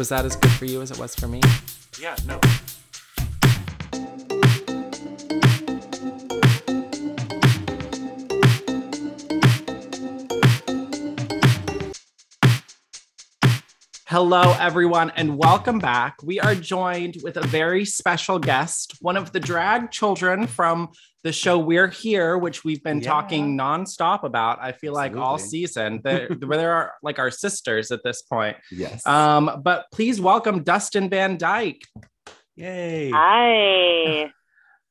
Was that as good for you as it was for me? Yeah, no. Hello, everyone, and welcome back. We are joined with a very special guest, one of the drag children from the show We're Here, which we've been Yeah. talking nonstop about. I feel like all season. They're, they're our- like our sisters at this point. Yes. Um, but please welcome Dustin Van Dyke. Yay. Hi.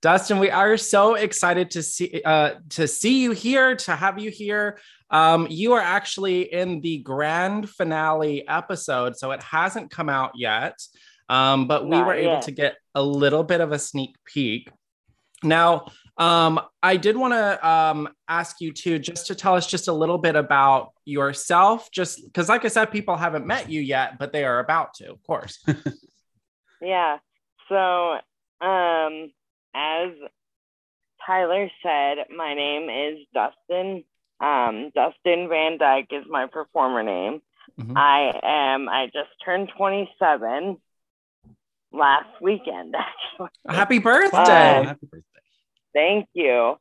Dustin, we are so excited to see uh, to see you here, to have you here. Um, you are actually in the grand finale episode, so it hasn't come out yet, um, but we Not were able yet. to get a little bit of a sneak peek. Now, um, I did want to um, ask you too, just to tell us just a little bit about yourself, just because, like I said, people haven't met you yet, but they are about to, of course. Yeah. So, um, as Tyler said, my name is Dustin. Um, Dustin Van Dyke is my performer name. Mhm. I am, I just turned 27 last weekend, actually. Happy birthday! Uh, Happy birthday. Thank you.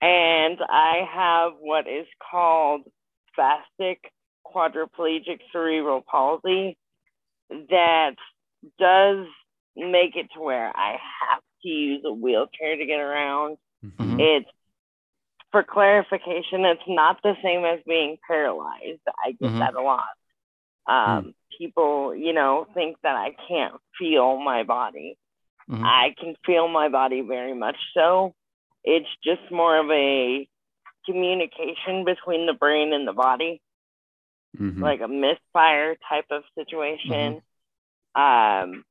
And I have what is called spastic quadriplegic cerebral palsy that does make it to where I have to use a wheelchair to get around. Mhm. It's for clarification, it's not the same as being paralyzed. I get Mhm. that a lot. Um, People, you know, think that I can't feel my body. Mhm. I can feel my body very much so. It's just more of a communication between the brain and the body, Mhm. like a misfire type of situation. Um,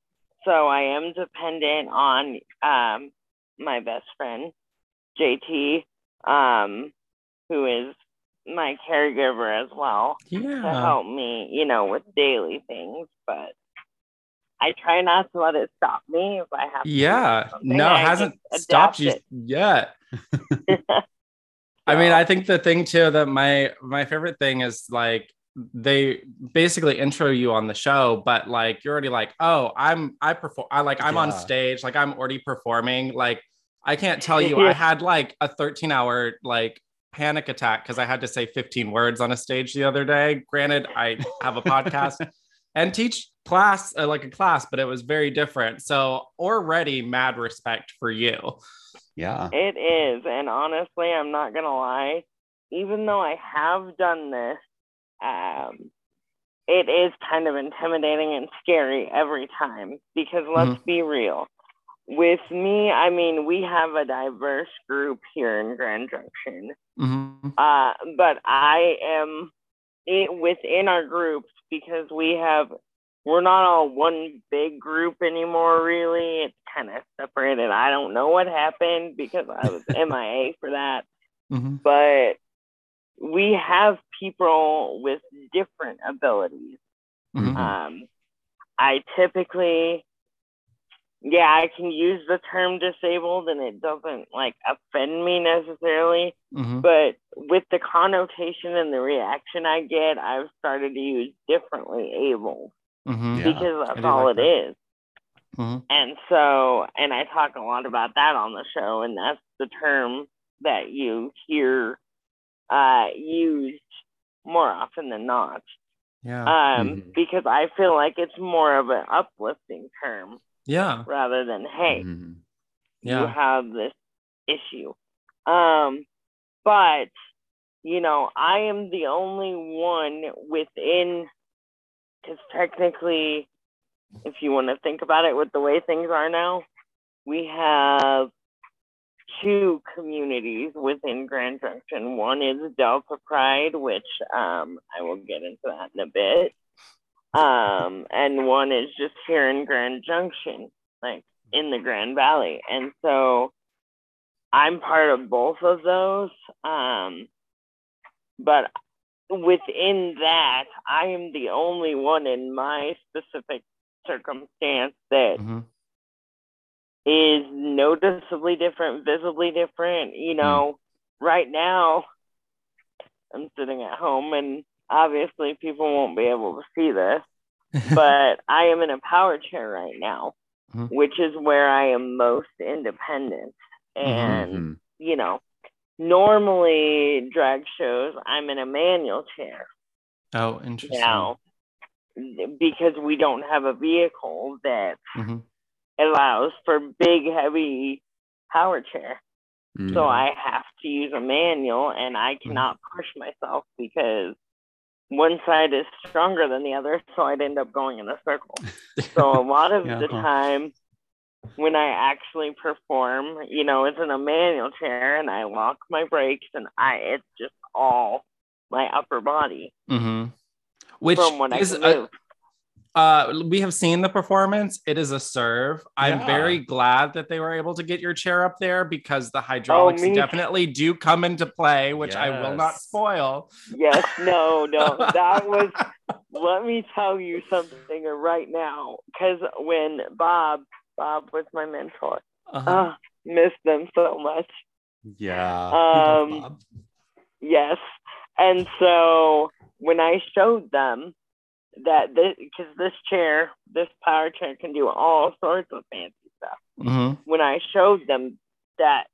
so I am dependent on um, my best friend, JT, um, who is my caregiver as well to Yeah. help me, you know, with daily things. But I try not to let it stop me if I have Yeah, something. no, it hasn't stopped adapt you yet. I mean, I think the thing too that my my favorite thing is like they basically intro you on the show, but like you're already like, oh, I'm I perform, I like I'm on stage, like I'm already performing. Like I can't tell you, I had like a 13 hour like panic attack because I had to say 15 words on a stage the other day. Granted, I have a podcast and teach class uh, like a class, but it was very different. So already mad respect for you. Yeah. It is. And honestly, I'm not going to lie. Even though I have done this, um, it is kind of intimidating and scary every time because let's be real. With me, I mean, we have a diverse group here in Grand Junction. Mhm. Uh, but I am it, within our groups because we have, we're not all one big group anymore, really. It's kind of separated. I don't know what happened because I was MIA for that. Mhm. But we have people with different abilities. Mhm. Um, I typically, yeah, I can use the term disabled and it doesn't like offend me necessarily. Mhm. But with the connotation and the reaction I get, I've started to use differently able Mhm. Because I that's all like it that. is. Mhm. And so, and I talk a lot about that on the show, and that's the term that you hear uh, used more often than not. Yeah. Um, Mhm. Because I feel like it's more of an uplifting term yeah. rather than, hey, Mhm. you have this issue. Um, but you know, I am the only one within, because technically, if you want to think about it with the way things are now, we have two communities within Grand Junction. One is Delta Pride, which um, I will get into that in a bit. Um, and one is just here in Grand Junction, like in the Grand Valley. And so I'm part of both of those. Um, but within that, I am the only one in my specific circumstance that Mhm. is noticeably different, visibly different. You know, right now, I'm sitting at home, and obviously, people won't be able to see this, but I am in a power chair right now, Mhm. which is where I am most independent. And, Mhm. you know, normally drag shows, I'm in a manual chair oh, interesting. now because we don't have a vehicle that Mhm. allows for big, heavy power chair. So I have to use a manual and I Mm-hmm. cannot push myself because one side is stronger than the other. So I'd end up going in a circle. So a lot of Yeah. the time when I actually perform, you know, it's in a manual chair and I lock my brakes and I it's just all my upper body Mhm. Which from when I is a-. uh we have seen the performance it is a serve i'm Yeah. very glad that they were able to get your chair up there because the hydraulics me definitely do come into play which i will not spoil Yes, no, no. That was, let me tell you something right now. Because when Bob, Bob was my mentor, Uh-huh. uh, missed them so much. Yeah. Um, Yes. And so when I showed them that this, because this chair, this power chair can do all sorts of fancy stuff. Mhm. When I showed them that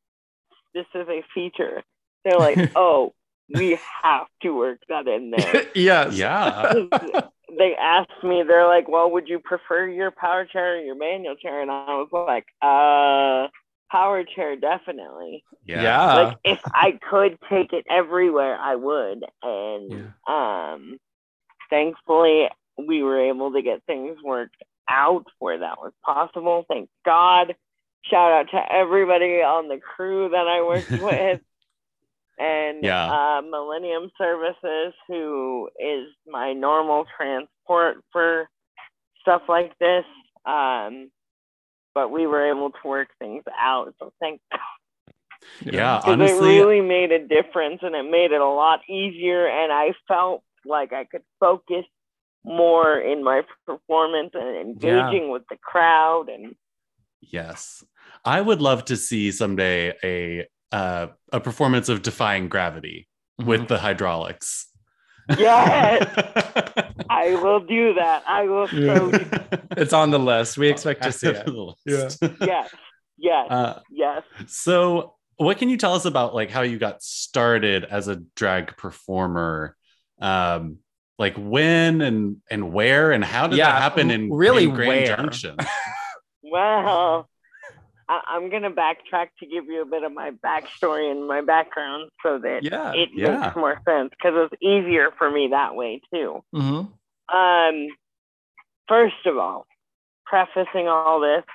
this is a feature, they're like, oh, we have to work that in there. yes Yeah. they asked me, they're like, well, would you prefer your power chair or your manual chair? And I was like, uh, power chair, definitely. Yeah. yeah, like if I could take it everywhere, I would. And um, thankfully, we were able to get things worked out where that was possible. Thank God. Shout out to everybody on the crew that I worked with. And Yeah. uh, Millennium Services, who is my normal transport for stuff like this. Um, but we were able to work things out. So thank Yeah. because it really made a difference and it made it a lot easier and i felt like i could focus more in my performance and engaging with the crowd and yes. I would love to see someday a uh, a performance of Defying Gravity with the hydraulics. yes. I will do that. I will so do it's on the list. We expect to see it. Yeah. yes. Yes. Uh, yes. so what can you tell us about like how you got started as a drag performer um like when and and where and how did Yeah, that happen in really in Grand where? Junction? well I- i'm going to backtrack to give you a bit of my backstory and my background so that yeah it yeah. makes more sense because it's easier for me that way too Mhm. Um, first of all, prefacing all this,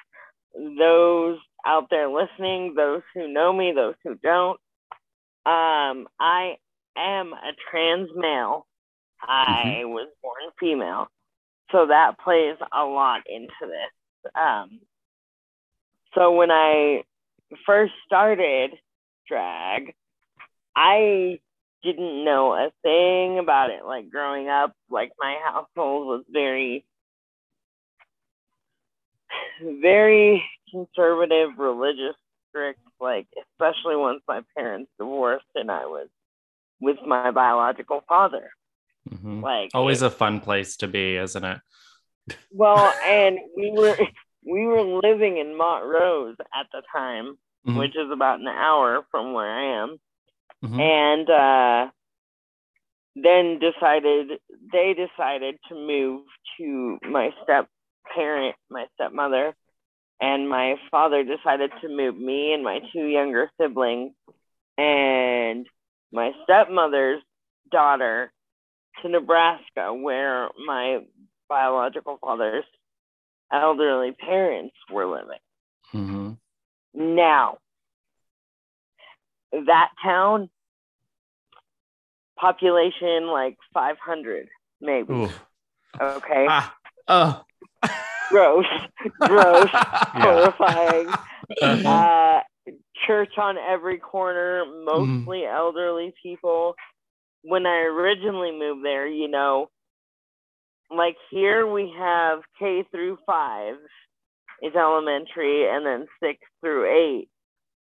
those out there listening, those who know me, those who don't, um, I am a trans male. I was born female, so that plays a lot into this. Um, so when I first started drag, I didn't know a thing about it. Like growing up, like my household was very, very conservative, religious, strict. Like especially once my parents divorced and I was with my biological father. Mhm. Like always it- a fun place to be isn't it well, and we were we were living in Montrose at the time, Mhm. which is about an hour from where I am. Mhm. and uh, then decided they decided to move to my step parent, my stepmother, and my father decided to move me and my two younger siblings and my stepmother's daughter to Nebraska, where my biological father's elderly parents were living. Mhm. Now, that town, population like 500, maybe. Ooh. Okay, Ah, oh. gross, gross, horrifying. Uh, church on every corner, mostly elderly people. When I originally moved there, you know, like here we have K through five is elementary, and then six through eight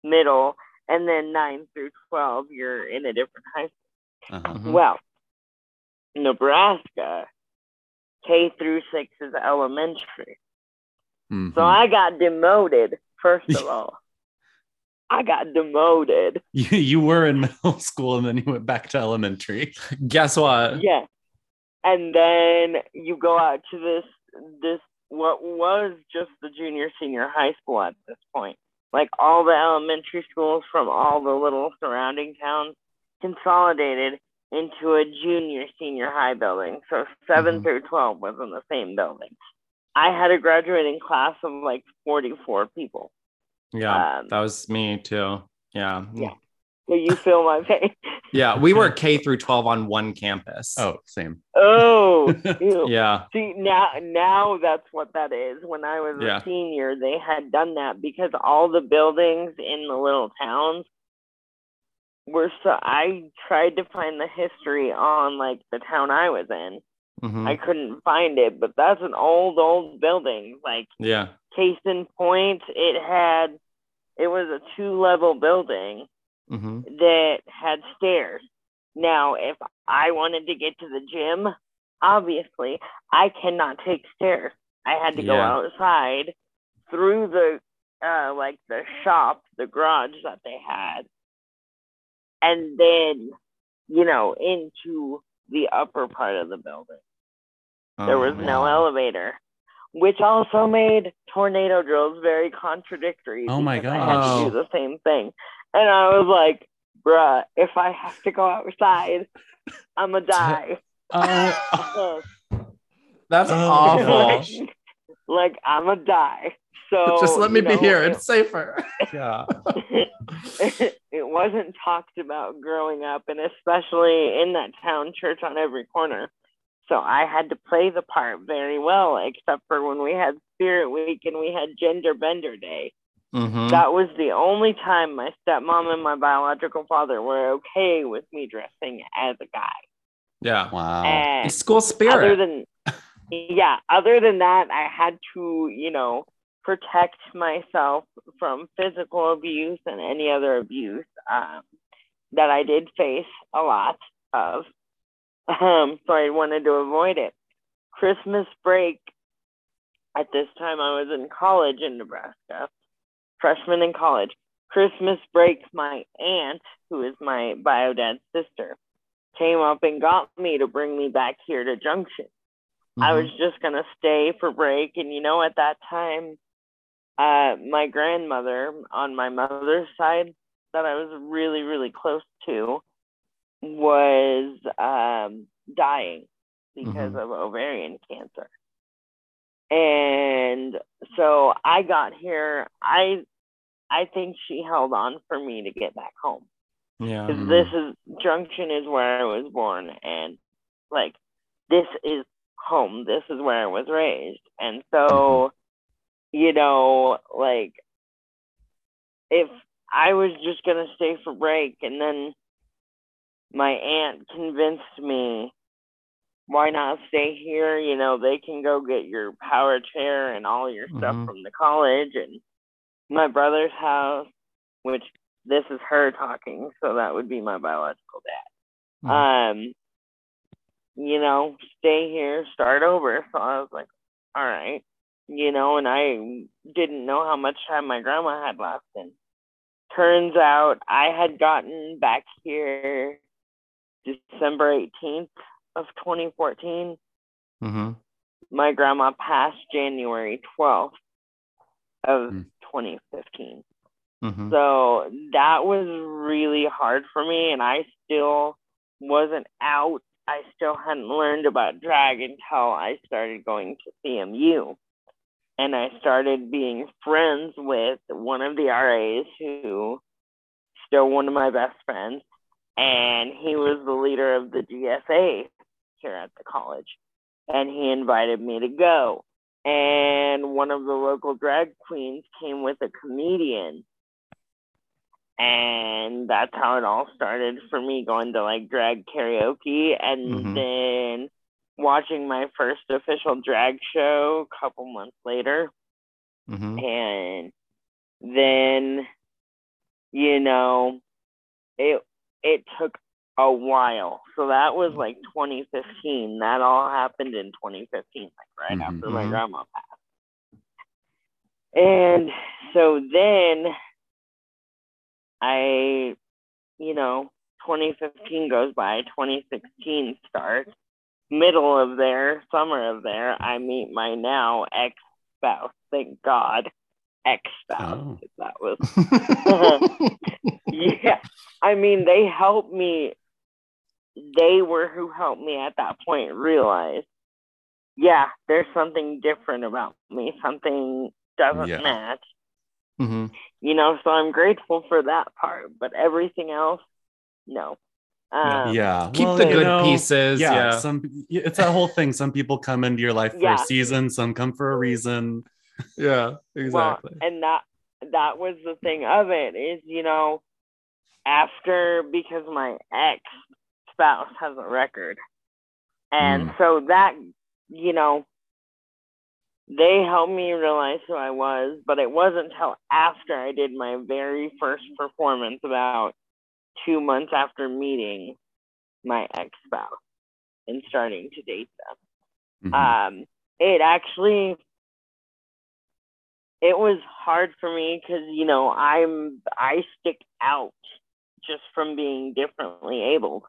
middle, and then nine through twelve you're in a different high school. Uh-huh. Mhm. Well, Nebraska, K through six is elementary. Mhm. So I got demoted, first of all. I got demoted. you, you were in middle school and then you went back to elementary. Guess what? Yeah. And then you go out to this this what was just the junior senior high school at this point. Like all the elementary schools from all the little surrounding towns consolidated into a junior senior high building. So 7 Mhm. through 12 was in the same building. I had a graduating class of like 44 people. Yeah, Um, that was me too. Yeah. Yeah. So you feel my pain. Yeah, we were K through 12 on one campus. Oh, same. Oh. Yeah. See now, now that's what that is. When I was Yeah. a senior, they had done that because all the buildings in the little towns were so. I tried to find the history on like the town I was in. Mhm. I couldn't find it, but that's an old, old building. Like Yeah. case in point, it had it was a two level building hmm that had stairs. Now, if I wanted to get to the gym, obviously I cannot take stairs. I had to go outside through the uh like the shop, the garage that they had, and then you know into the upper part of the building. There was no elevator, which also made tornado drills very contradictory. Oh my god! I had to do the same thing, and I was like, "Bruh, if I have to go outside, I'm gonna die." Oh, That's Oh, awful. gosh. like I'm gonna die. So Just let me you be here. It, It's safer. Yeah. it wasn't talked about growing up, and especially in that town church on every corner. So I had to play the part very well, except for when we had Spirit Week and we had Gender Bender Day. Mhm. That was the only time my stepmom and my biological father were okay with me dressing as a guy. Yeah. wow. And It's school other spirit. than yeah, other than that, I had to, you know, protect myself from physical abuse and any other abuse um, that I did face a lot of. Um, so I wanted to avoid it. Christmas break. At this time, I was in college in Nebraska, freshman in college. Christmas break, my aunt, who is my bio dad's sister, came up and got me to bring me back here to Junction. I Mhm. was just gonna stay for break, and you know, at that time, uh, my grandmother on my mother's side that I was really, really close to was um, dying because Mhm. of ovarian cancer. And so I got here. I I think she held on for me to get back home Yeah. Mhm. this is Junction is where I was born, and like this is home. This is where I was raised, and so you know, like if I was just gonna stay for break, and then my aunt convinced me, why not stay here? You know, they can go get your power chair and all your stuff Mhm. from the college and my brother's house, which this is her talking, so that would be my biological dad. Um, you know, stay here, start over. So I was like, all right, you know, and I didn't know how much time my grandma had left. And turns out I had gotten back here December 18th of 2014. hmm My grandma passed January 12th of Mm. 2015. hmm So that was really hard for me, and I still wasn't out. I still hadn't learned about drag until I started going to CMU. And I started being friends with one of the RAs who still one of my best friends. And he was the leader of the GSA here at the college. and he invited me to go. And one of the local drag queens came with a comedian. And that's how it all started for me going to like drag karaoke and Mhm. then watching my first official drag show a couple months later Mhm. and then you know it it took a while so that was like 2015 that all happened in 2015 like right Mhm. after my Mhm. grandma passed and so then i you know 2015 goes by 2016 starts middle of there summer of there i meet my now ex spouse thank god ex spouse Oh. that was yeah i mean they helped me they were who helped me at that point realize yeah there's something different about me something doesn't Yeah. match Mhm. you know so i'm grateful for that part but everything else no um, yeah. Keep Well, the good know, pieces. Yeah, Yeah. Some it's that whole thing. Some people come into your life for Yeah. a season, some come for a reason. Yeah. Exactly. Well, and that that was the thing of it is, you know, after because my ex spouse has a record. And Mm. so that, you know, they helped me realize who I was, but it wasn't until after I did my very first performance about two months after meeting my ex spouse and starting to date them Mhm. um it actually it was hard for me because you know i'm i stick out just from being differently abled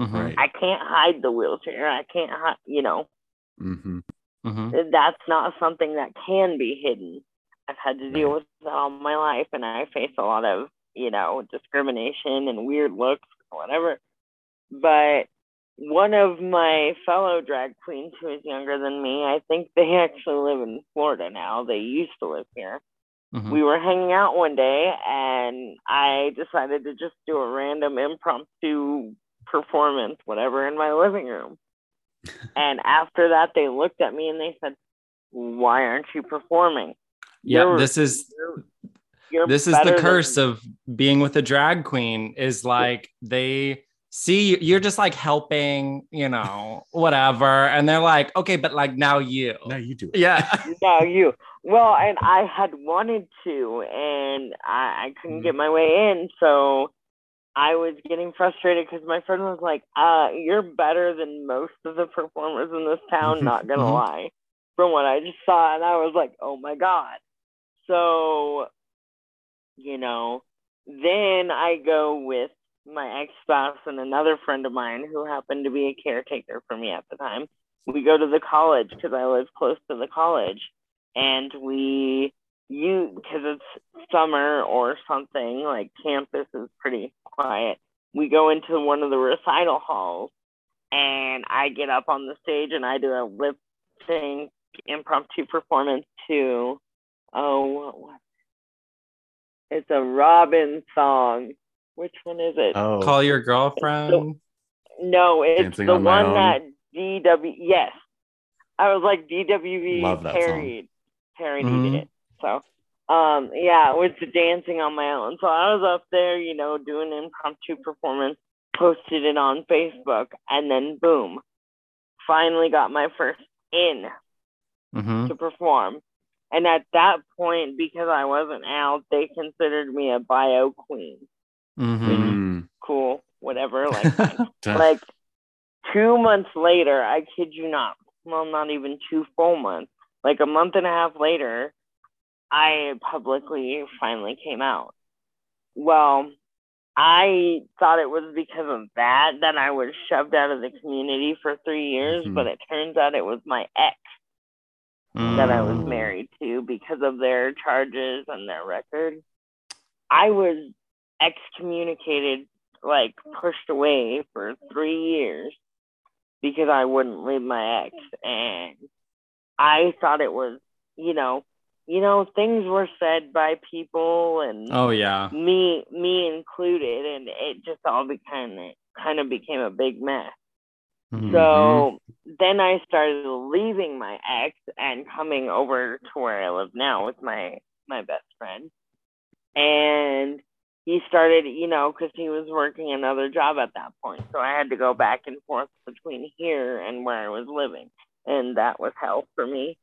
Mhm. Right. i can't hide the wheelchair i can't hi- you know Mhm. Mhm. that's not something that can be hidden i've had to deal Right. with that all my life and i face a lot of you know discrimination and weird looks whatever but one of my fellow drag queens who is younger than me, I think they actually live in Florida now. They used to live here. Mhm. We were hanging out one day and I decided to just do a random impromptu performance, whatever, in my living room. and after that, they looked at me and they said, Why aren't you performing? Yeah. You're- This is You're, you're this is the better than- curse of being with a drag queen is like they see you're just like helping you know whatever and they're like okay but like now you Now you do it. yeah now you. Well, and I had wanted to, and I, I couldn't Mm-hmm. get my way in, so I was getting frustrated because my friend was like, "Uh, you're better than most of the performers in this town." Not gonna Mhm. lie, from what I just saw, and I was like, "Oh my god!" So, you know, then I go with my ex spouse and another friend of mine who happened to be a caretaker for me at the time. We go to the college because I live close to the college, and we you because it's summer or something like campus is pretty quiet. We go into one of the recital halls, and I get up on the stage and I do a lip sync impromptu performance to oh what was it? It's a Robyn song. Which one is it? Oh, call your girlfriend No, it's Dancing the on one that DW. Yes, I was like DWV Love that song. Parodied parodied Mhm. it. So, um, yeah, with the dancing on my own. So I was up there, you know, doing an impromptu performance, posted it on Facebook, and then boom, finally got my first in Mhm. to perform. And at that point, because I wasn't out, they considered me a bio queen. Mhm. Mm. Cool, whatever. Like, like two months later, I kid you not, well, not even two full months, like a month and a half later, I publicly finally came out. Well, I thought it was because of that that I was shoved out of the community for three years, Mhm. but it turns out it was my ex that I was Mm. married to because of their charges and their record. I was excommunicated, like pushed away for three years because I wouldn't leave my ex. And I thought it was, you know, you know, things were said by people and oh yeah me me included and it just all became kind of became a big mess. Mm-hmm. So then I started leaving my ex and coming over to where I live now with my my best friend. And he started, you know, because he was working another job at that point. So I had to go back and forth between here and where I was living. And that was hell for me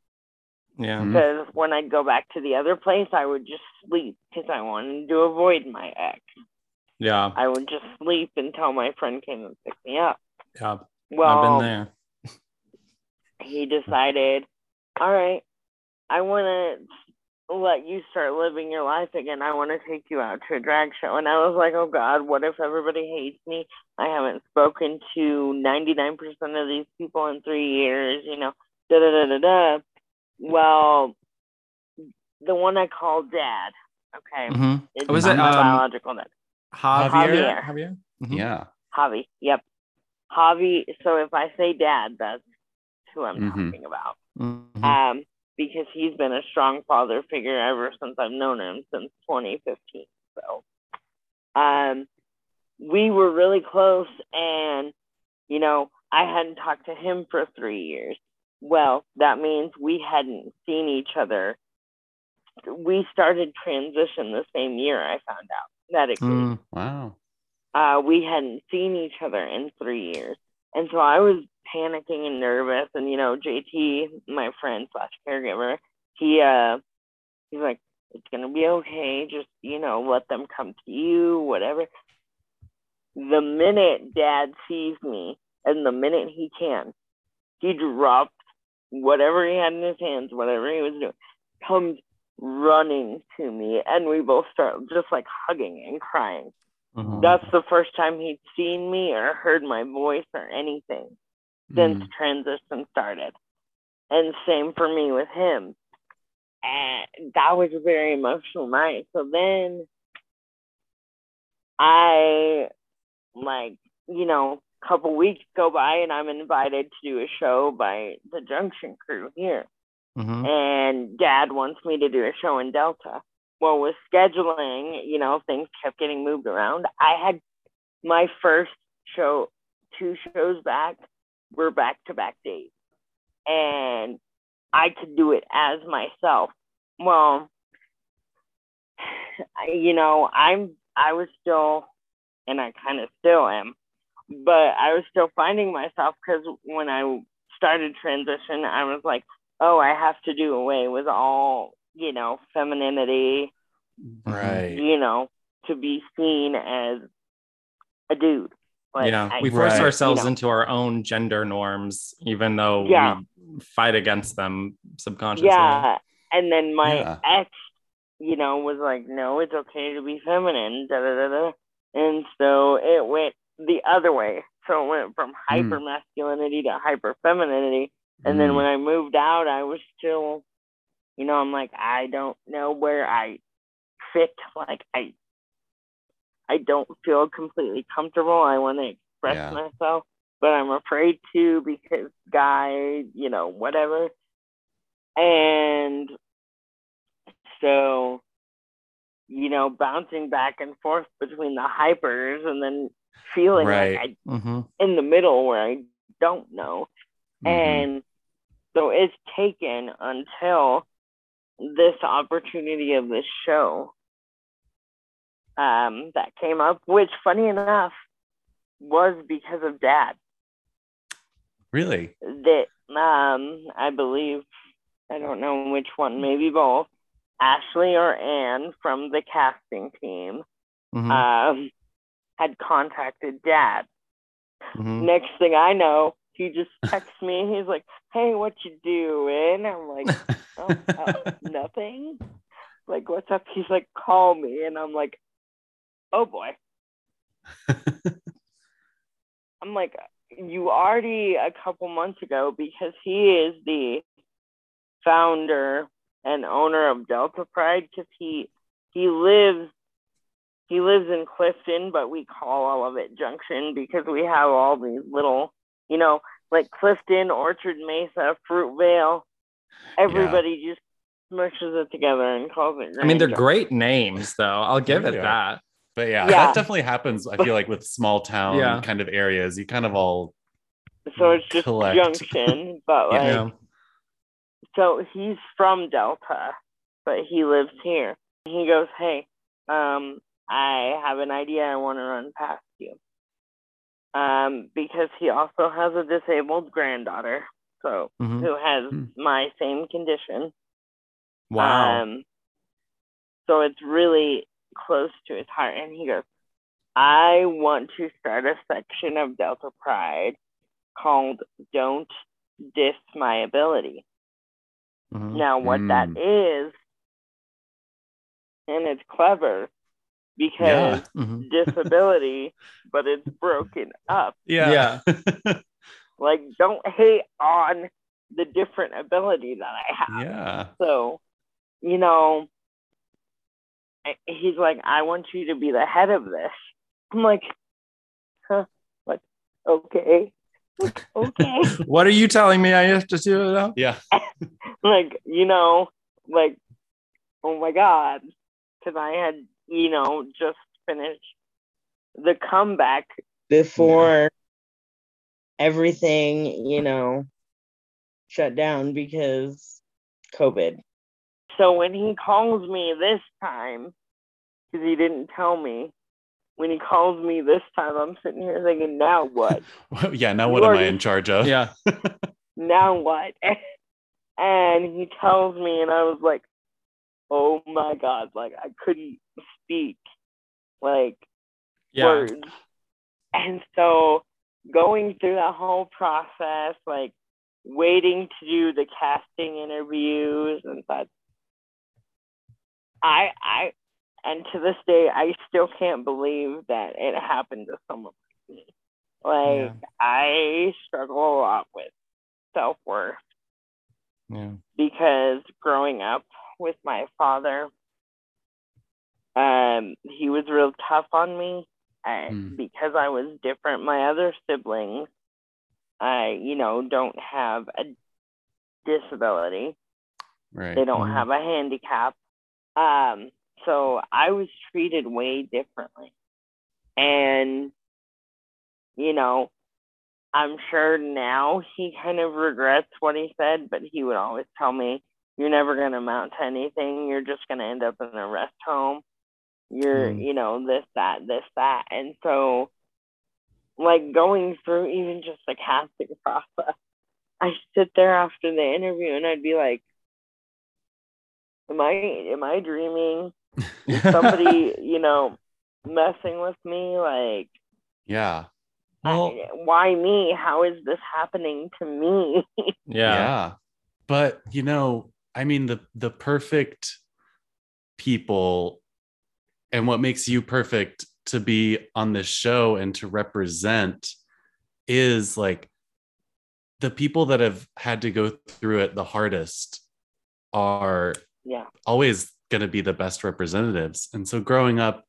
Yeah. Mhm. because when I'd go back to the other place, I would just sleep because I wanted to avoid my ex. Yeah. I would just sleep until my friend came and picked me up. Yeah. Well, I've been there. he decided, all right, I want to let you start living your life again. I want to take you out to a drag show. And I was like, oh God, what if everybody hates me? I haven't spoken to 99% of these people in three years, you know, da da da da da. Well, the one I called dad, okay, mm-hmm. it's Was it, my um, biological dad. Javier. Javier. Javier. Mhm. Yeah. Javi, yep. Javi, so if I say dad, that's who I'm Mhm. talking about. Mhm. um, because he's been a strong father figure ever since I've known him since 2015. So, um, we were really close, and you know, I hadn't talked to him for three years. Well, that means we hadn't seen each other. We started transition the same year. I found out medically Mm. Wow. uh, we hadn't seen each other in three years. And so I was panicking and nervous. And, you know, JT, my friend slash caregiver, he, uh, he's like, it's going to be okay. Just, you know, let them come to you, whatever. The minute dad sees me and the minute he can, he drops whatever he had in his hands, whatever he was doing, comes running to me. And we both start just like hugging and crying Mhm. that's the first time he'd seen me or heard my voice or anything since Mm. transition started. And same for me with him. And that was a very emotional night. So then I like, you know, a couple weeks go by and I'm invited to do a show by the Junction crew here Mhm. and dad wants me to do a show in Delta. Well, with scheduling, you know, things kept getting moved around. I had my first show, two shows back were back to back days, and I could do it as myself. Well, you know, I'm I was still, and I kind of still am, but I was still finding myself because when I started transition, I was like, oh, I have to do away with all, you know, femininity, Right. you know, to be seen as a dude. Like, yeah, I- we force Right. ourselves you know. into our own gender norms, even though Yeah. we fight against them subconsciously. yeah. And then my Yeah. ex, you know, was like, no, it's okay to be feminine, da da da da. And so it went the other way. So it went from hyper masculinity to hyper femininity. And then Mm. when I moved out, I was still, you know, I'm like, I don't know where I fit. Like, I, I don't feel completely comfortable. I want to express Yeah. myself, but I'm afraid to because guy, you know, whatever. And so, you know, bouncing back and forth between the hypers and then feeling Right. like I in the middle where I don't know. Mhm. And so it's taken until this opportunity of this show um, that came up, which, funny enough, was because of dad. really? That um, I believe, I don't know which one, maybe both, Ashley or Anne from the casting team hmm um, had contacted dad. hmm Next thing I know, he just texts me. He's like, "Hey, what you doing?" I'm like, oh, uh, "Nothing." Like, what's up? He's like, "Call me," and I'm like, "Oh boy." I'm like, "You already a couple months ago because he is the founder and owner of Delta Pride because he he lives." He lives in Clifton, but we call all of it Junction because we have all these little you know, like Clifton, Orchard Mesa, Fruitvale. Everybody just smushes it together and calls it. I mean, they're great names, though. I'll give it Yeah. that. But yeah, Yeah. that definitely happens. I feel like with small town Yeah. kind of areas, you kind of all So it's just Collect. Junction, but like Yeah. so he's from Delta, but he lives here. He goes, "Hey, um, I have an idea I want to run past you." Um, because he also has a disabled granddaughter, so Mhm. who has Hmm. my same condition. Wow. Um, so it's really close to his heart, and he goes, "I want to start a section of Delta Pride called Don't Diss My Ability." Mhm. Now, what that is, and it's clever because Mhm. disability, but it's broken up. Yeah. yeah. Like, don't hate on the different ability that I have. yeah. So, you know, he's like, I want you to be the head of this. I'm like, huh? Like, okay, okay. What are you telling me I have to do now? Yeah. like you know like oh my god because i had you know just finished the comeback before everything you know shut down because covid so when he calls me this time because he didn't tell me when he calls me this time i'm sitting here thinking now what yeah. Now You what am I in charge of? Yeah. now what? and he tells me, and I was like, oh my God, like I couldn't speak like Yeah. words. And so going through that whole process, like waiting to do the casting interviews and such, I, I, and to this day, I still can't believe that it happened to someone like me. Like, I struggle a lot with self worth Yeah. because growing up with my father, um, he was real tough on me. I, Hmm. Because I was different, my other siblings, I, you know, don't have a disability. Right. They don't Mhm. have a handicap. Um, so I was treated way differently. And, you know, I'm sure now he kind of regrets what he said, but he would always tell me, You're never going to amount to anything. You're just going to end up in a rest home. You're, Mm. you know, this, that, this, that. And so, like, going through even just the casting process, I sit there after the interview and I'd be like, Am I am I dreaming? Is somebody, you know, messing with me? Like yeah. Well, I- why me? How is this happening to me? yeah. yeah but you know i mean the the perfect people and what makes you perfect to be on this show and to represent is like the people that have had to go through it the hardest are yeah. always going to be the best representatives. And so growing up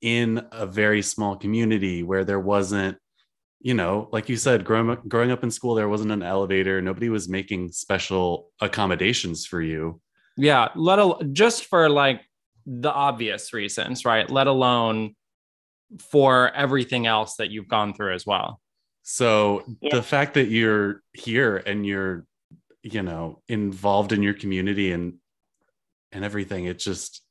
in a very small community where there wasn't, you know, like you said, growing up, growing up in school, there wasn't an elevator. Nobody was making special accommodations for you. Yeah, let al- just for like the obvious reasons, right? Let alone for everything else that you've gone through as well. So Yeah. the fact that you're here and you're, you know, involved in your community and and everything, it just,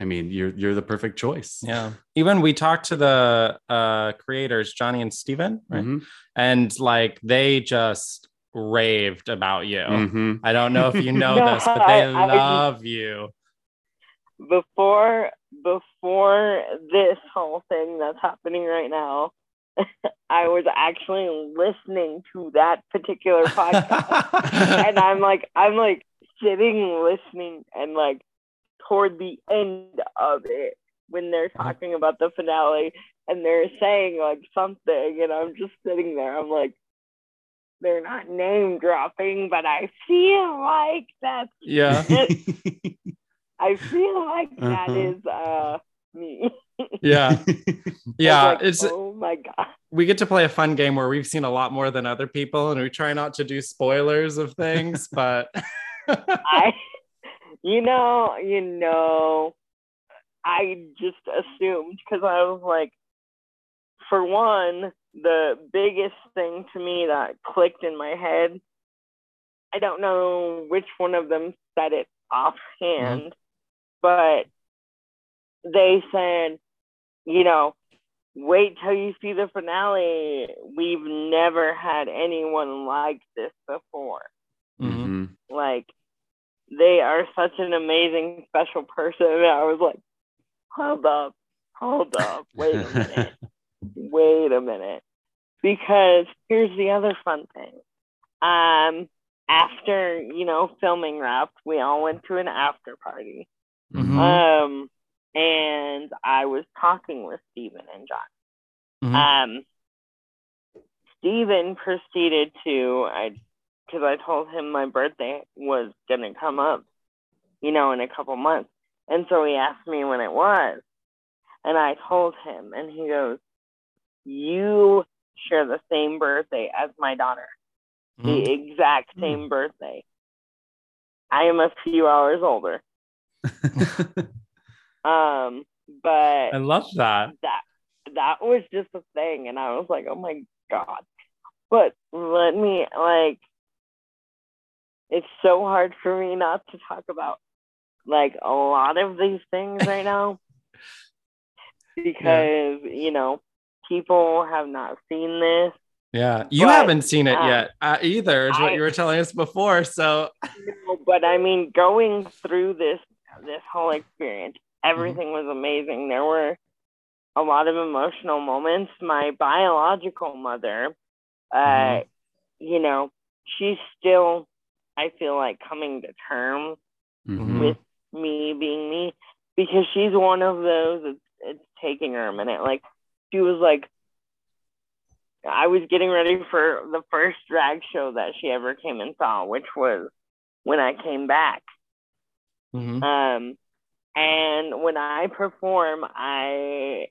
I mean, you're you're the perfect choice. Yeah. Even we talked to the uh creators, Johnny and Stephen, right? Mhm. And like they just raved about you. Mhm. I don't know if you know No, this, but they I- I love you. Before before this whole thing that's happening right now, I was actually listening to that particular podcast. and I'm like, I'm like sitting listening and like toward the end of it when they're talking about the finale and they're saying like something and I'm just sitting there. I'm like, they're not name dropping, but I feel like that's yeah. I feel like that Uh-huh. is uh me. Yeah. Yeah. like, It's oh my god. we get to play a fun game where we've seen a lot more than other people and we try not to do spoilers of things, but I, you know, you know, I just assumed because I was like, for one, the biggest thing to me that clicked in my head. I don't know which one of them said it offhand, but they said, you know, wait till you see the finale. We've never had anyone like this before. Mhm. Mhm. Like, they are such an amazing, special person. And I was like, hold up, hold up, wait a minute, wait a minute. Because here's the other fun thing. Um, after, you know, filming wrapped, we all went to an after party. Mhm. Um, and I was talking with Stephen and John. Mhm. Um, Stephen proceeded to, I, because I told him my birthday was gonna come up, you know, in a couple months, and so he asked me when it was, and I told him, and he goes, "You share the same birthday as my daughter, Mhm. the exact same birthday. I am a few hours older." Um, but I love that. that that was just a thing and i was like oh my god but let me like it's so hard for me not to talk about like a lot of these things right now because you know people have not seen this Yeah. You But, haven't seen it um, yet uh, either, is what I- you were telling us before. So, No, but I mean, going through this this whole experience, everything was amazing. There were a lot of emotional moments. My biological mother, uh, Mhm. you know, she's still, I feel like, coming to terms Mhm. with me being me because she's one of those. It's, it's taking her a minute. Like she was like, I was getting ready for the first drag show that she ever came and saw, which was when I came back. Mhm. Um, and when I perform, I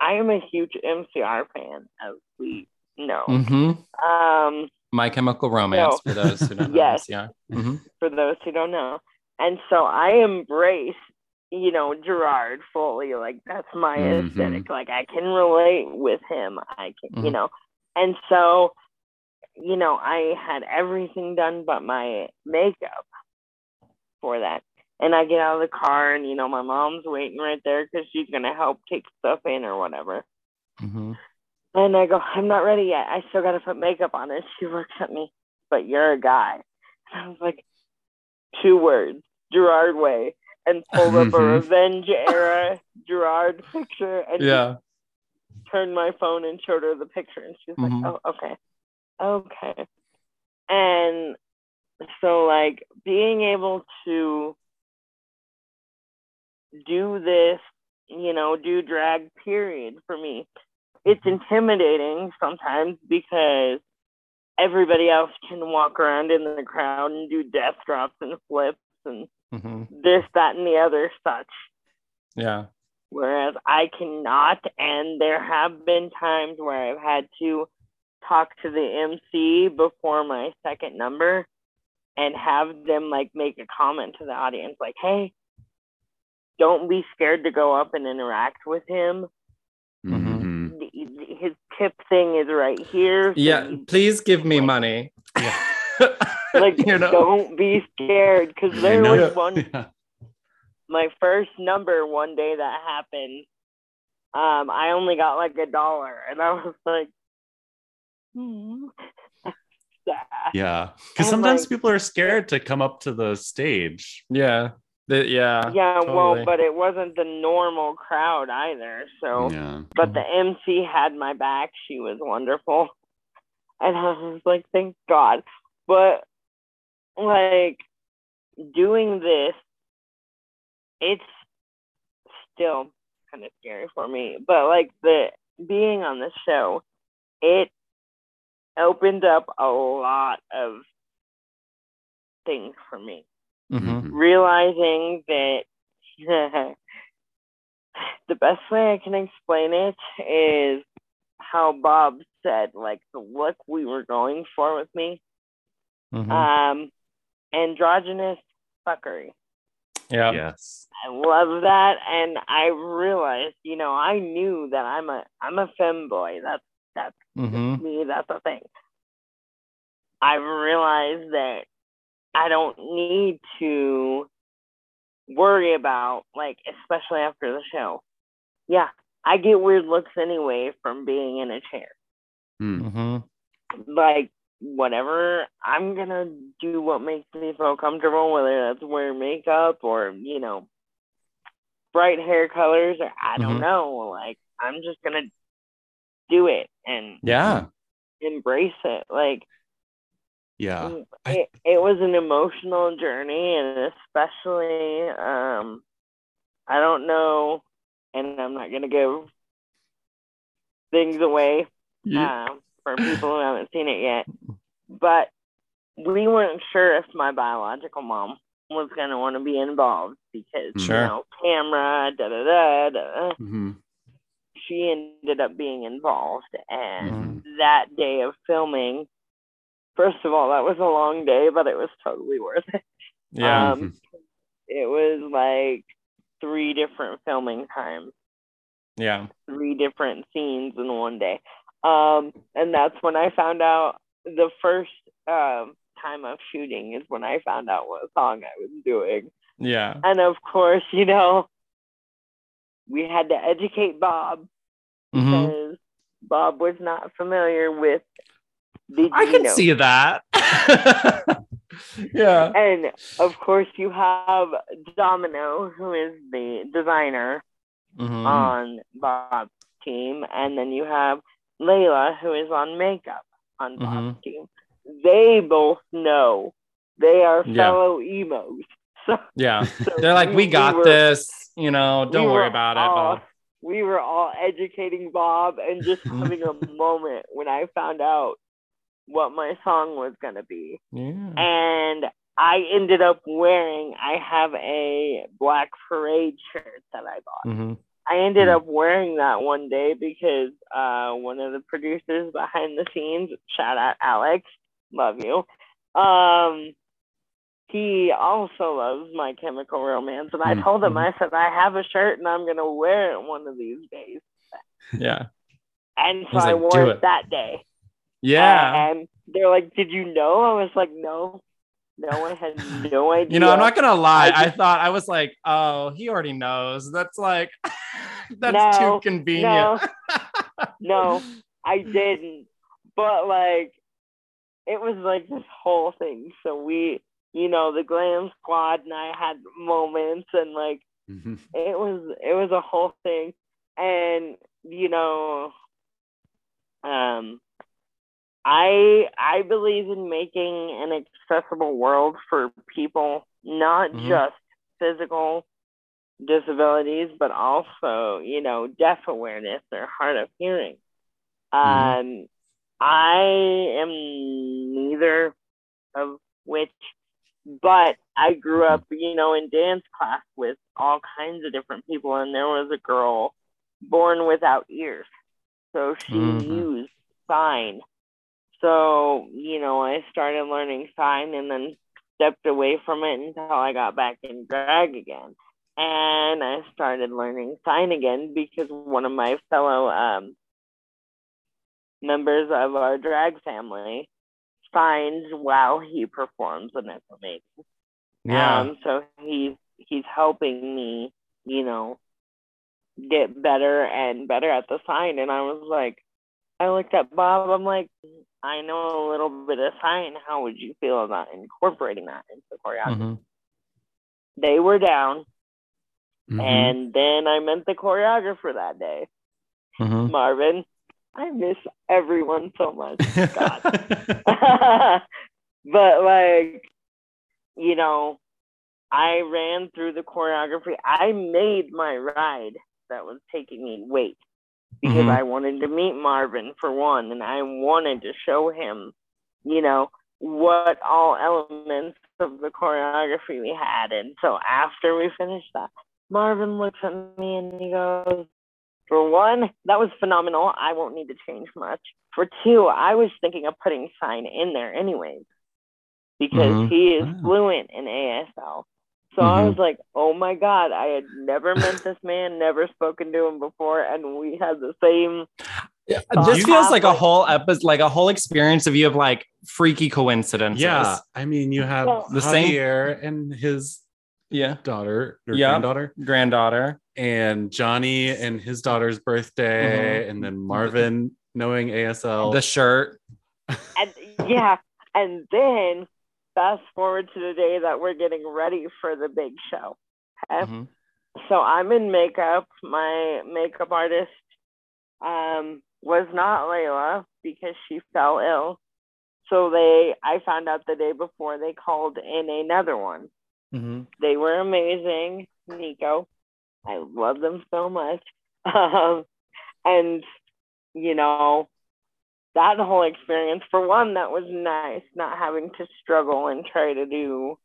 I am a huge MCR fan, as we know. Mhm. Um, My Chemical Romance No. for those who don't know. Yes. Yeah. Mhm. for those who don't know. And so I embrace, you know, Gerard fully. Like that's my Mhm. aesthetic. Like I can relate with him. I can, you Mhm. know. And so, you know, I had everything done but my makeup for that. And I get out of the car, and you know, my mom's waiting right there because she's gonna help take stuff in or whatever. And I go, I'm not ready yet. I still got to put makeup on. And she looks at me, but you're a guy. And I was like, two words, Gerard Way, and pulled up a Mhm. Revenge era Gerard picture and Yeah. turned my phone and showed her the picture. And she was Mhm. like, oh, okay. Okay. And so, like, being able to do this, you know, do drag period for me, it's intimidating sometimes because everybody else can walk around in the crowd and do death drops and flips and Mhm. this, that, and the other such. Yeah. Whereas I cannot, and there have been times where I've had to talk to the MC before my second number and have them like make a comment to the audience like, hey, don't be scared to go up and interact with him. The- His tip thing is right here. so Yeah. you- Please give me Like- money. like you know. don't be scared because I there know. was one Yeah. my first number one day that happened, um, I only got like a dollar, and I was like, hmm. Yeah. Because sometimes like- people are scared to come up to the stage. Yeah. The, yeah. Yeah, well, but it wasn't the normal crowd either. So, Yeah. but the MC had my back. She was wonderful, and I was like, thank God. But like doing this, it's still kind of scary for me. But like the being on the show, it opened up a lot of things for me. Mhm. Mhm. realizing that the best way I can explain it is how Bob said, like the look we were going for with me, Mhm. um, androgynous fuckery. yeah. Yes. I love that, and I realized, you know, I knew that I'm a I'm a femboy. That's That's Mhm. me. That's a thing. I've realized that I don't need to worry about like, especially after the show. Yeah, I get weird looks anyway from being in a chair. Hmm. Mhm. like whatever i'm gonna do what makes me feel comfortable whether that's wear makeup or you know bright hair colors or i don't Mhm. know like i'm just gonna do it and Yeah. embrace it like Yeah. mm, it, it was an emotional journey and especially um i don't know and i'm not gonna give things away Yeah. um, for people who haven't seen it yet. But we weren't sure if my biological mom was going to want to be involved because, Sure. you know, camera, da da da da. hmm She ended up being involved. And Mhm. that day of filming, first of all, that was a long day, but it was totally worth it. Yeah. Um, it was like three different filming times. yeah. three different scenes in one day. Um, and that's when I found out the first um, time of shooting is when I found out what song I was doing. Yeah. And of course, you know, we had to educate Bob Mhm. because Bob was not familiar with the I can Gino. see that. yeah. And of course, you have Domino, who is the designer Mhm. on Bob's team, and then you have Layla, who is on makeup on Bob's team. They both know they are Yeah. fellow emos. So, Yeah. so They're like, we got were- this. You know, don't worry were about it. Bob. We were all educating Bob and just Mm-hmm. having a moment when I found out what my song was gonna be. Yeah. and I ended up wearing. I have a Black Parade shirt that I bought. hmm I ended Hmm. up wearing that one day because uh, one of the producers behind the scenes, shout out Alex, love you. Um, he also loves My Chemical Romance, and I Hmm. told him, I said, I have a shirt and I'm gonna wear it one of these days. Yeah. And so He's I like, wore it." that day. Yeah. And they're like, Did you know? I was like, No. No, I had no idea. You know, I'm not gonna lie. I I, thought I was like, oh, he already knows. That's like, that's No, too convenient. no, I didn't. But like, it was like this whole thing. So we, you know, the glam squad and I had moments, and like it was it was a whole thing. And you know, um, I I believe in making an accessible world for people, not Mhm. just physical disabilities, but also, you know, deaf awareness or hard of hearing. Mhm. Um, I am neither of which, but I grew up, you know, in dance class with all kinds of different people, and there was a girl born without ears, so she Mhm. used sign. So, you know, I started learning sign and then stepped away from it until I got back in drag again. And I started learning sign again because one of my fellow um, members of our drag family signs while he performs, and it's amazing. yeah. Um, so he's he's helping me, you know, get better and better at the sign. And I was like, I looked at Bob. I'm like, I know a little bit of sign. How would you feel about incorporating that into the choreography? Mhm. They were down, Mhm. and then I met the choreographer that day, Mhm. Marvin. I miss everyone so much. But like, you know, I ran through the choreography. I made my ride that was taking me weight because Mhm. I wanted to meet Marvin for one, and I wanted to show him, you know, what all elements of the choreography we had. And so after we finished that, Marvin looks at me and he goes, for one, that was phenomenal. I won't need to change much. For two, I was thinking of putting sign in there anyways because Mhm. he is Wow. fluent in ASL. So I Mhm. was like, oh my God, I had never met this man, never spoken to him before, and we had the same this feels have, like a whole episode, like a whole experience of you of like freaky coincidences. Yeah, I mean, you have Well- The same- year and his yeah. daughter or Yeah. granddaughter, Granddaughter. and Johnny and his daughter's birthday, and then Marvin knowing ASL. The shirt. and yeah, and then fast forward to the day that we're getting ready for the big show. Okay? Mhm. So I'm in makeup. My makeup artist um, was not Layla because she fell ill. So they, I found out the day before they called in another one. Mhm. They were amazing, Nico. I love them so much. Um, and you know, that whole experience, for one, that was nice, not having to struggle and try to do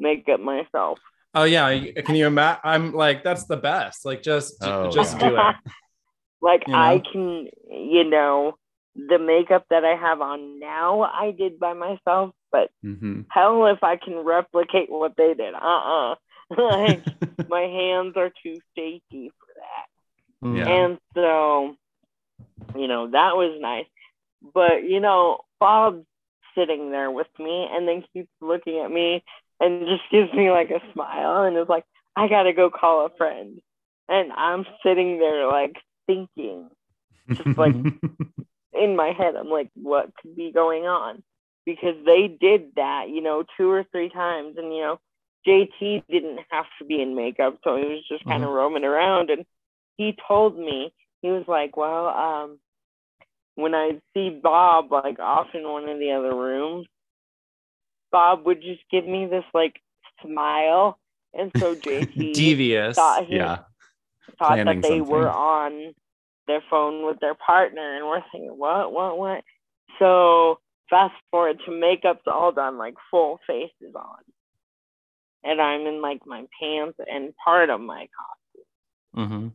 makeup myself. Oh yeah. Can you imagine? I'm like, that's the best. Like just Oh, just yeah. do it. Like You know? I can, you know, the makeup that I have on now, I did by myself, but Mhm. hell if I can replicate what they did. Uh-uh. like my hands are too shaky for that. Yeah. And so, you know, that was nice. But, you know, Bob sitting there with me and then keeps looking at me and just gives me like a smile and is like, I got to go call a friend. And I'm sitting there like thinking just like in my head, I'm like, what could be going on? Because they did that, you know, two or three times. And, you know, JT didn't have to be in makeup. So he was just kind of roaming around. And he told me, he was like, well, um, when I see Bob, like off in one of the other rooms, Bob would just give me this like smile. And so JT Devious. thought he yeah. thought planning that they something. were on their phone with their partner and we're thinking what what what so fast forward to makeup's all done like full face is on and i'm in like my pants and part of my costume hmm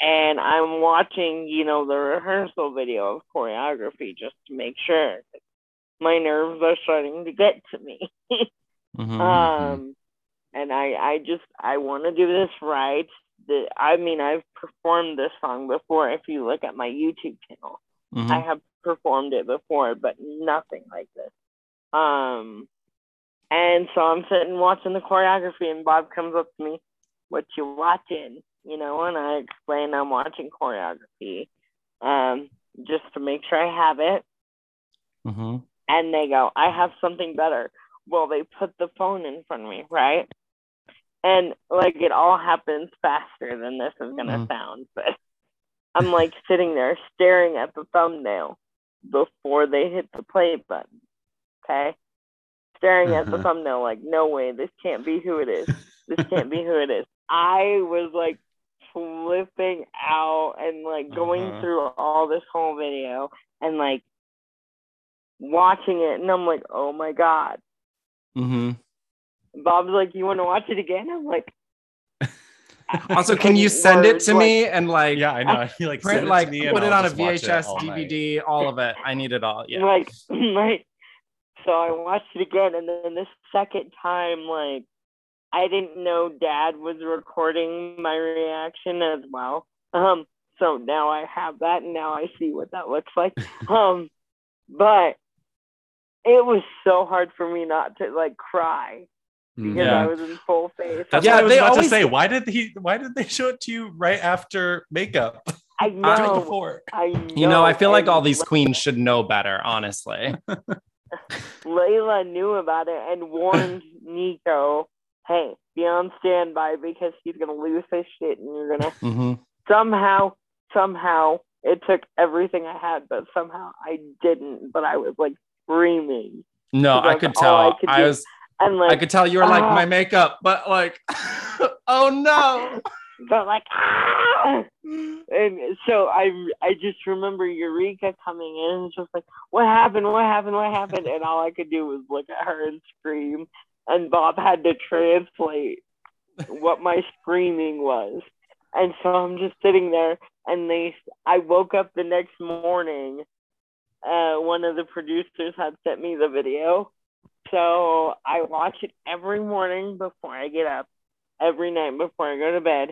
and i'm watching you know the rehearsal video of choreography just to make sure my nerves are starting to get to me. Hmm um and i i just i want to do this right. The i mean i've performed this song before if you look at my youtube channel. Hmm i have performed it before but nothing like this. Um and so i'm sitting watching the choreography and bob comes up to me what you watching you know and i explain i'm watching choreography um just to make sure i have it hmm and they go, I have something better. Well, they put the phone in front of me, right? And like it all happens faster than this is gonna Mhm. sound, but I'm like sitting there staring at the thumbnail before they hit the play button. Okay. Staring at the Uh-huh. thumbnail like, no way, this can't be who it is. This can't be who it is. I was like flipping out and like going Uh-huh. through all this whole video and like watching it and I'm like, oh my God. hmm Bob's like, you want to watch it again? I'm like, Also, can you send it to me and like Yeah, I know. He like print sent like to me put it I'll on a just watch it VHS, all night. DVD, all of it. I need it all. Yeah. Like, like, so I watched it again, and then the second time, like, I didn't know Dad was recording my reaction as well. Um, so now I have that, and now I see what that looks like. Um, but it was so hard for me not to like cry because Yeah. I was in full face. That's Yeah, what I was they about always- to say. Why did he? Why did they show it to you right after makeup? I Not know. before. I know. You know, I feel like all these queens should know better, honestly. Layla knew about it and warned Nico, hey, be on standby because he's gonna lose his shit and you're gonna hmm somehow, somehow it took everything I had, but somehow I didn't. But I was like screaming. No, I could tell. I I, could do. was. And like I could tell you were like ah. my makeup, but like, oh no. but like ah! and so I I just remember Eureka coming in and just like what happened what happened what happened and all I could do was look at her and scream and Bob had to translate what my screaming was and so I'm just sitting there and they I woke up the next morning uh one of the producers had sent me the video so I watch it every morning before I get up every night before I go to bed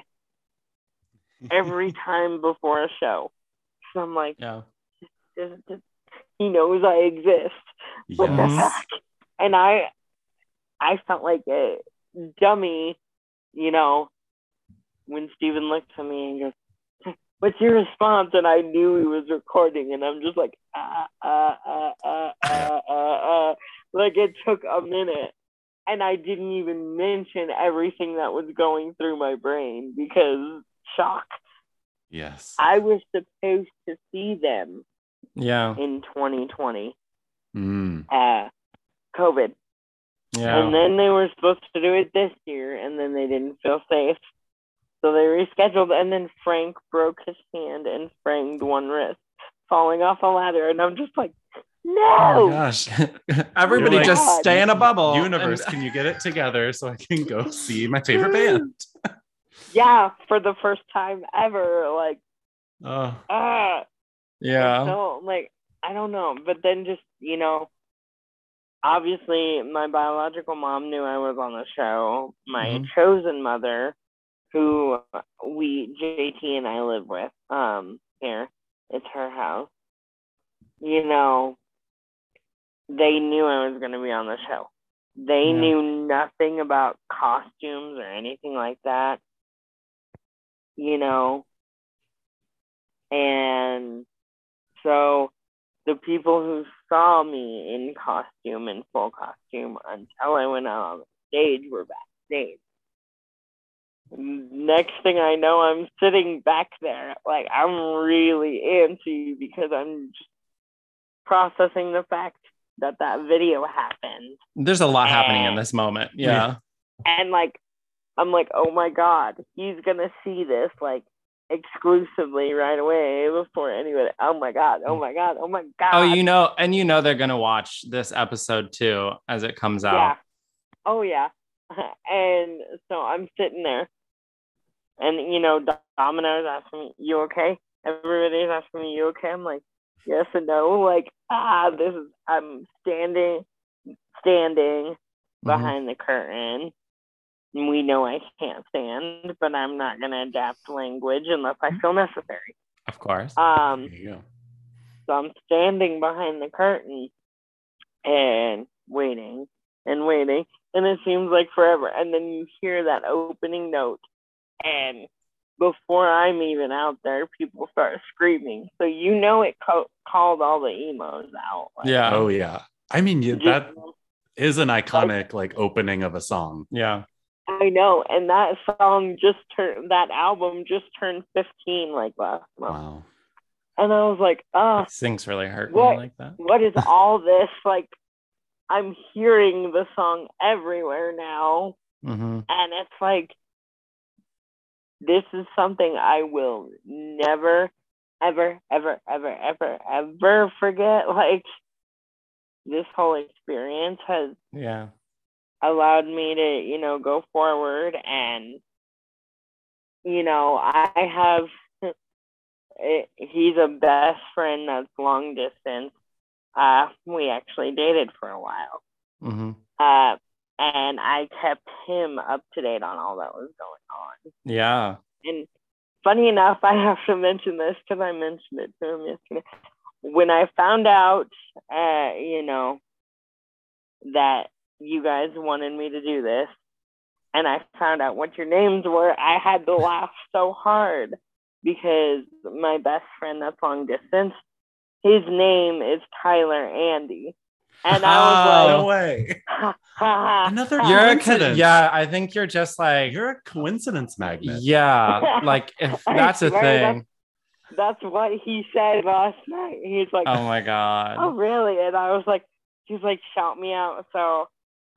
every time before a show. So I'm like, Yeah. he knows I exist. What the Yes. And I, I felt like a dummy, you know, when Stephen looked at me and goes, "What's your response?" And I knew he was recording, and I'm just like, ah, ah, ah, ah, ah, ah, ah. like it took a minute, and I didn't even mention everything that was going through my brain because shock. Yes. I was supposed to see them Yeah. in 2020, Mm. uh, COVID. Yeah. And then they were supposed to do it this year, and then they didn't feel safe. So they rescheduled, and then Frank broke his hand and sprained one wrist, falling off a ladder. And I'm just like, Oh no! my gosh. Everybody like, just stay in a bubble. Universe, And- can you get it together so I can go see my favorite band? yeah, for the first time ever. Like, Oh, ah. yeah. So, like, I don't know. But then just, you know, obviously my biological mom knew I was on the show. My Mhm. chosen mother, who we, JT and I live with, um, here, it's her house. You know, they knew I was going to be on the show. They Yeah. knew nothing about costumes or anything like that. You know, and so the people who saw me in costume and full costume until I went out on stage were backstage. Next thing I know, I'm sitting back there. Like, I'm really antsy because I'm just processing the fact that that video happened. There's a lot happening in this moment. Yeah. And, like, I'm like, oh my God, he's going to see this, like, exclusively right away before anybody. Oh my God, oh my God, oh my God. Oh, you know, and you know they're gonna watch this episode too as it comes out Yeah. Oh yeah. And so I'm sitting there, and you know, Domino's asking me, "You okay?" Everybody's asking me, "You okay?" I'm like, "Yes and no." Like, ah, this is. I'm standing, standing Mhm. behind the curtain. And we know I can't stand, but I'm not gonna adapt language unless I feel necessary. Of course. Um, there you go. so I'm standing behind the curtain and waiting and waiting. And it seems like forever. And then you hear that opening note. And before I'm even out there, people start screaming. So you know it co- called all the emos out. Like, yeah. Oh yeah. I mean, yeah, that is an iconic like opening of a song. Yeah. I know. And that song just turned, that album just turned 15 like last month. Wow. And I was like, ah, Things really hurt What? me like that. what is all this? Like, I'm hearing the song everywhere now. hmm and it's like this is something I will never, ever, ever, ever, ever, ever forget. Like this whole experience has Yeah. Allowed me to, you know, go forward and you know, I have it, he's a best friend that's long distance. Uh, we actually dated for a while. hmm Uh, and I kept him up to date on all that was going on. Yeah. And funny enough, I have to mention this because I mentioned it to him yesterday. When I found out, uh, you know, that you guys wanted me to do this, and I found out what your names were, I had to laugh so hard because my best friend that's long distance, his name is Tyler Andy. And I was oh. no like, way. ha, ha, ha, Another. You're a co- coincidence. yeah. I think you're just like You're a coincidence magnet. yeah. Like if that's a swear thing. That's what he said last night. He's like, Oh my god. oh really and i was like he's like shout me out so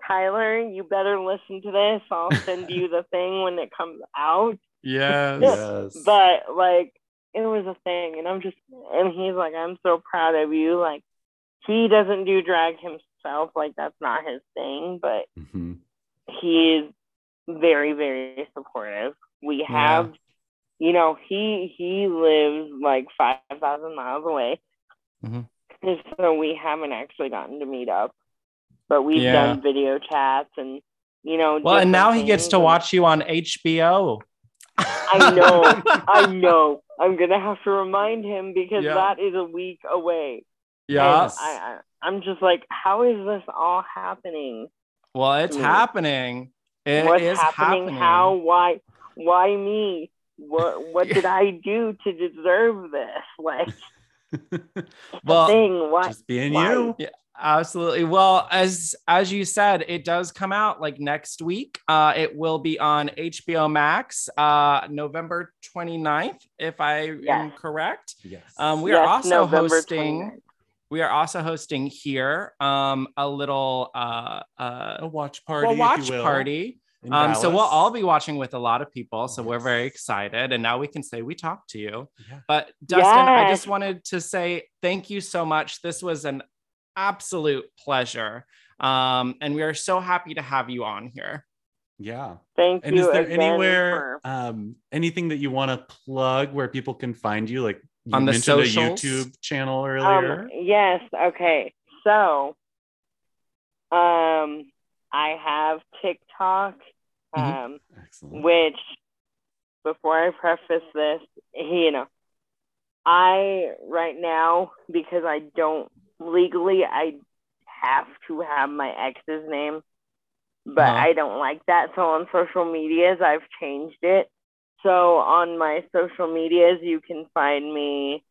tyler you better listen to this i'll send you the thing when it comes out Yes. Yes. but like it was a thing and i'm just and he's like i'm so proud of you like he doesn't do drag himself like that's not his thing but Mhm. he's very very supportive we Yeah. have you know he he lives like 5000 miles away Mhm. and so we haven't actually gotten to meet up but we've Yeah. done video chats and you know Well, and now he gets to and- watch you on HBO. I know, I know. I'm gonna have to remind him because Yeah. that is a week away. And Yes. I, I, I'm just like, how is this all happening? well, it's Mm. happening. It is What's happening? happening. How? Why? Why me? What What did I do to deserve this? Like Well, the thing. Why? Just being why? you. Absolutely. Well, as as you said, it does come out like next week. Uh, it will be on HBO Max, uh, November 29th, if I am correct. Yes. Um, we Yes, are also November hosting. 29th. We are also hosting here um, a little uh, uh, a watch party. well, if watch you will, party. Um, so we'll all be watching with a lot of people. So we're very excited. And now we can say we talked to you. Yeah. But Dustin, I just wanted to say thank you so much. This was an absolute pleasure. Um, and we are so happy to have you on here. Yeah. Thank And you And is there again anywhere, for- um, anything that you want to plug where people can find you? Like you On the mentioned a? YouTube channel earlier. Um, yes. Okay. So, um, I have TikTok, Mhm. um, Excellent. which before I preface this, you know, I right now because I don't legally I have to have my ex's name, but Uh-huh. I don't like that. So on social medias, I've changed it. So on my social medias, you can find me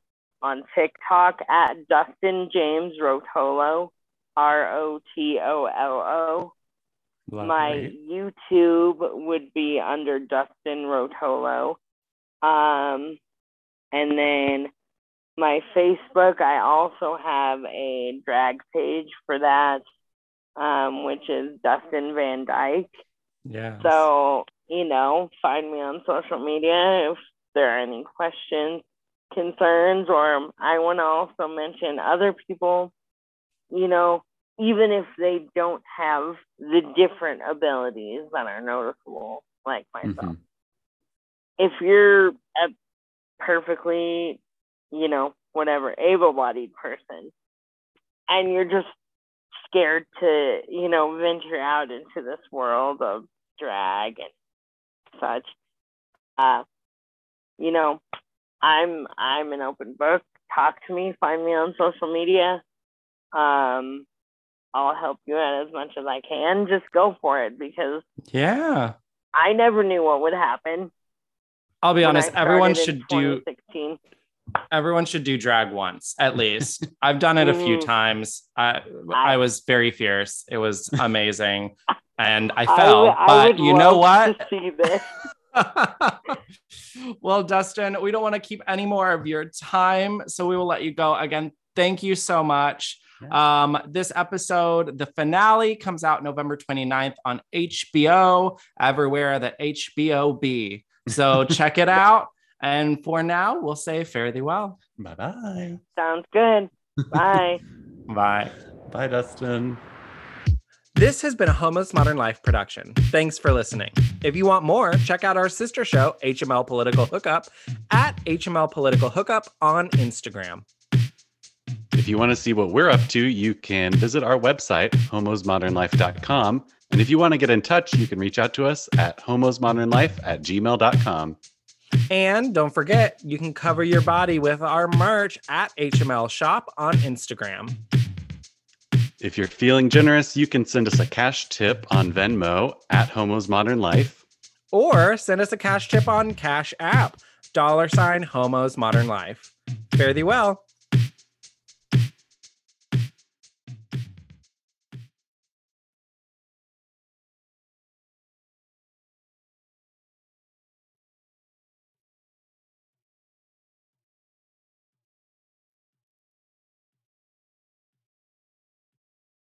on TikTok at Dustin James Rotolo, R O T O L O. My YouTube would be under Dustin Rotolo. Um, and then my Facebook, I also have a drag page for that, um, which is Dustin Van Dyke. Yeah. So, you know, find me on social media if there are any questions, concerns, or I want to also mention other people, you know, even if they don't have the different abilities that are noticeable, like myself. Mhm. If you're a perfectly, you know, whatever, able bodied person, and you're just scared to, you know, venture out into this world of drag and such, uh, you know, I'm I'm an open book. Talk to me, find me on social media. Um, I'll help you out as much as I can. Just go for it because yeah. I never knew what would happen. I'll be honest, everyone should do 2016. Everyone should do drag once at least. I've done it a few times. I I- I was very fierce. It was amazing. and I I fell, would- I but you know what? To see this. well, Dustin, we don't want to keep any more of your time, so we will let you go. Again, thank you so much. Um, this episode, the finale, comes out November 29th on HBO, everywhere that HBO be. So check it out. And for now, we'll say fare thee well. Bye bye. Sounds good. Bye. Bye. Bye, Dustin. This has been a Homo's Modern Life production. Thanks for listening. If you want more, check out our sister show, HML Political Hookup, at HML Political Hookup on Instagram. If you want to see what we're up to, you can visit our website, homosmodernlife.com. And if you want to get in touch, you can reach out to us at homosmodernlife at gmail.com. And don't forget, you can cover your body with our merch at HML Shop on Instagram. If you're feeling generous, you can send us a cash tip on Venmo at Homos Modern Life. Or send us a cash tip on Cash App, dollar sign Homo's Modern Life. Fare thee well.